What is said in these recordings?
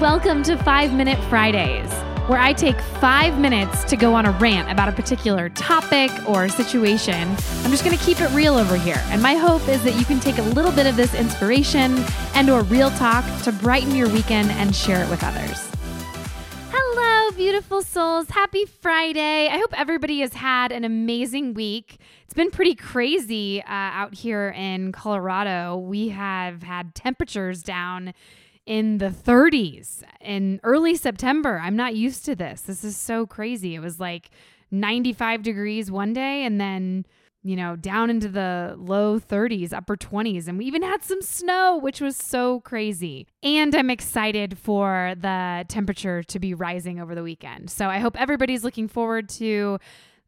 Welcome to Five Minute Fridays, where I take five minutes to go on a rant about a particular topic or situation. I'm just going to keep it real over here. And my hope is that you can take a little bit of this inspiration and or real talk to brighten your weekend and share it with others. Hello, beautiful souls. Happy Friday. I hope everybody has had an amazing week. It's been pretty crazy uh, out here in Colorado. We have had temperatures down in the 30s in early September. I'm not used to this. This is so crazy. It was like 95 degrees one day and then, you know, down into the low 30s, upper 20s. And we even had some snow, which was so crazy. And I'm excited for the temperature to be rising over the weekend. So I hope everybody's looking forward to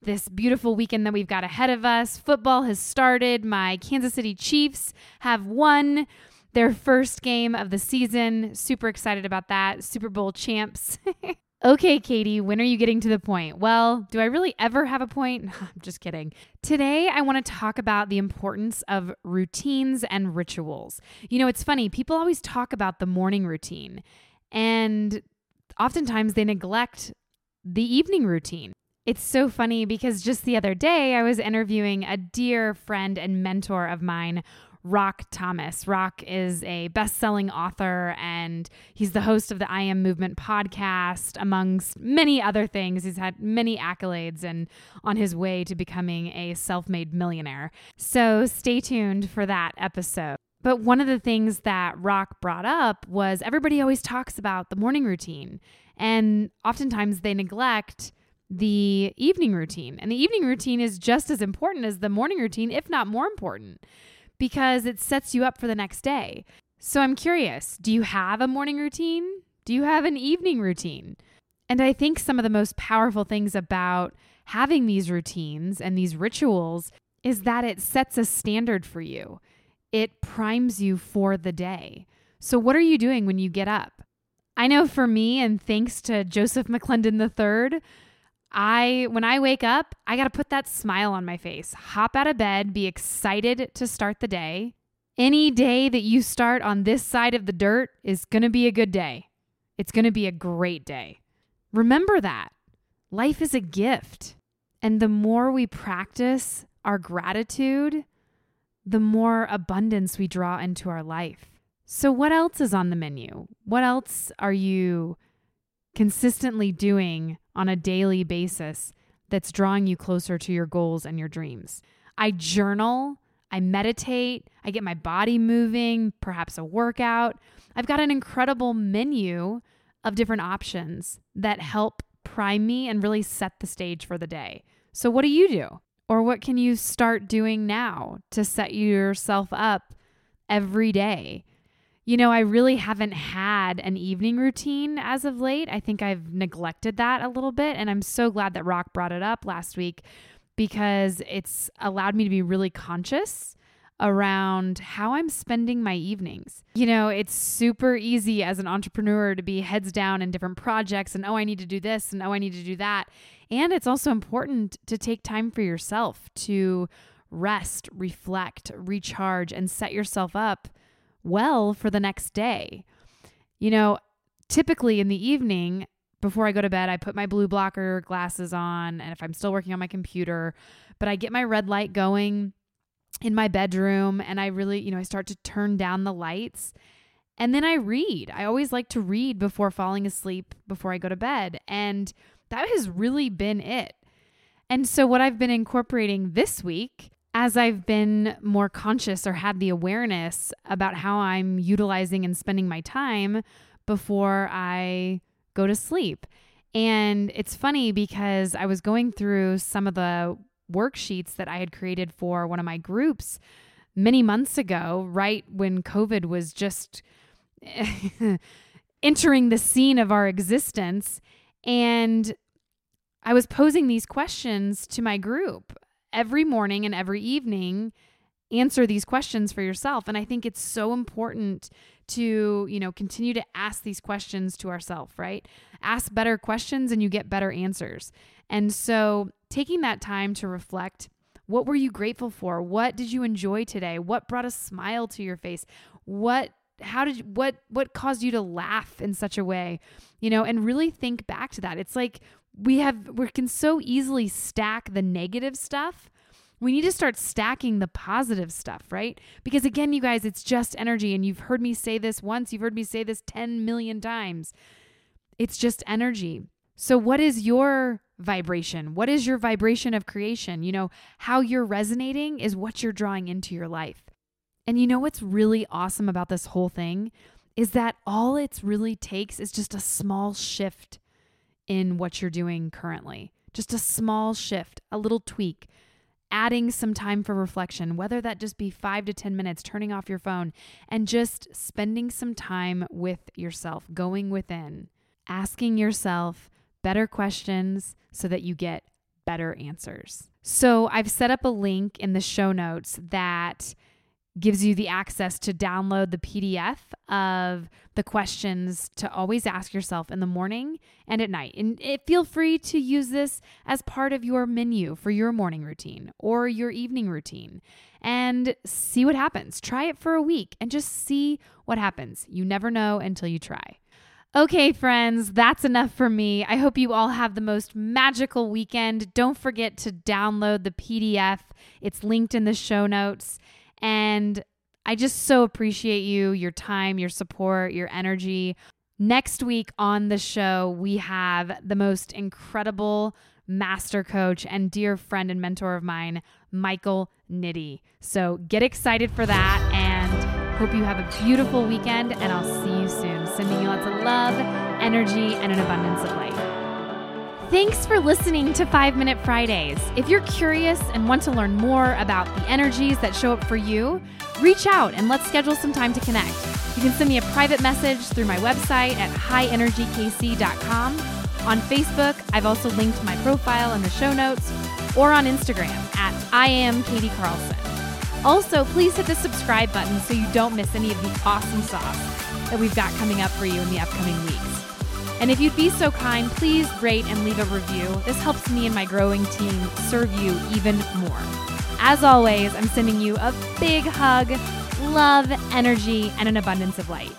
this beautiful weekend that we've got ahead of us. Football has started. My Kansas City Chiefs have won their first game of the season. Super excited about that. Super Bowl champs. okay, Katie, when are you getting to the point? Well, do I really ever have a point? I'm just kidding. Today, I want to talk about the importance of routines and rituals. You know, it's funny, people always talk about the morning routine, and oftentimes they neglect the evening routine. It's so funny because just the other day, I was interviewing a dear friend and mentor of mine, Rock Thomas. Rock is a best selling author and he's the host of the I Am Movement podcast, amongst many other things. He's had many accolades and on his way to becoming a self made millionaire. So stay tuned for that episode. But one of the things that Rock brought up was everybody always talks about the morning routine, and oftentimes they neglect the evening routine. And the evening routine is just as important as the morning routine, if not more important because it sets you up for the next day. So I'm curious do you have a morning routine? Do you have an evening routine? And I think some of the most powerful things about having these routines and these rituals is that it sets a standard for you. It primes you for the day. So, what are you doing when you get up? I know for me, and thanks to Joseph McClendon III, I when I wake up, I got to put that smile on my face. Hop out of bed, be excited to start the day. Any day that you start on this side of the dirt is going to be a good day. It's going to be a great day. Remember that. Life is a gift. And the more we practice our gratitude, the more abundance we draw into our life. So, what else is on the menu? What else are you consistently doing on a daily basis that's drawing you closer to your goals and your dreams. I journal, I meditate, I get my body moving, perhaps a workout. I've got an incredible menu of different options that help prime me and really set the stage for the day. So, what do you do? Or what can you start doing now to set yourself up every day you know, I really haven't had an evening routine as of late. I think I've neglected that a little bit. And I'm so glad that Rock brought it up last week because it's allowed me to be really conscious around how I'm spending my evenings. You know, it's super easy as an entrepreneur to be heads down in different projects and, oh, I need to do this and, oh, I need to do that. And it's also important to take time for yourself to rest, reflect, recharge, and set yourself up well for the next day. You know, typically in the evening, before I go to bed, I put my blue blocker glasses on. And if I'm still working on my computer, but I get my red light going in my bedroom and I really, you know, I start to turn down the lights. And then I read. I always like to read before falling asleep, before I go to bed. And that has really been it. And so, what I've been incorporating this week as I've been more conscious or had the awareness about how I'm utilizing and spending my time before I go to sleep. And it's funny because I was going through some of the worksheets that I had created for one of my groups many months ago, right when COVID was just entering the scene of our existence. And I was posing these questions to my group every morning and every evening answer these questions for yourself. And i think it's so important to you know continue to ask these questions to ourselves right? Ask better questions and you get better answers. And so taking that time to reflect what were you grateful for? What did you enjoy today? What brought a smile to your face? What how did you, what what caused you to laugh in such a way? You know, and really think back to that. It's like we have we can so easily stack the negative stuff. We need to start stacking the positive stuff, right? Because again, you guys, it's just energy and you've heard me say this once, you've heard me say this 10 million times. It's just energy. So, what is your vibration? What is your vibration of creation? You know, how you're resonating is what you're drawing into your life. And you know what's really awesome about this whole thing is that all it's really takes is just a small shift in what you're doing currently. Just a small shift, a little tweak, adding some time for reflection, whether that just be five to 10 minutes, turning off your phone, and just spending some time with yourself, going within, asking yourself better questions so that you get better answers. So I've set up a link in the show notes that gives you the access to download the PDF of the questions to always ask yourself in the morning and at night. And it, feel free to use this as part of your menu for your morning routine or your evening routine and see what happens. Try it for a week and just see what happens. You never know until you try. Okay, friends, that's enough for me. I hope you all have the most magical weekend. Don't forget to download the PDF, it's linked in the show notes. And I just so appreciate you, your time, your support, your energy. Next week on the show, we have the most incredible master coach and dear friend and mentor of mine, Michael Nitty. So get excited for that and hope you have a beautiful weekend. And I'll see you soon. Sending you lots of love, energy, and an abundance of light. Thanks for listening to 5 Minute Fridays. If you're curious and want to learn more about the energies that show up for you, reach out and let's schedule some time to connect. You can send me a private message through my website at highenergykc.com. On Facebook, I've also linked my profile in the show notes, or on Instagram at I am Katie Carlson. Also, please hit the subscribe button so you don't miss any of the awesome sauce that we've got coming up for you in the upcoming weeks. And if you'd be so kind, please rate and leave a review. This helps me and my growing team serve you even more. As always, I'm sending you a big hug, love, energy, and an abundance of light.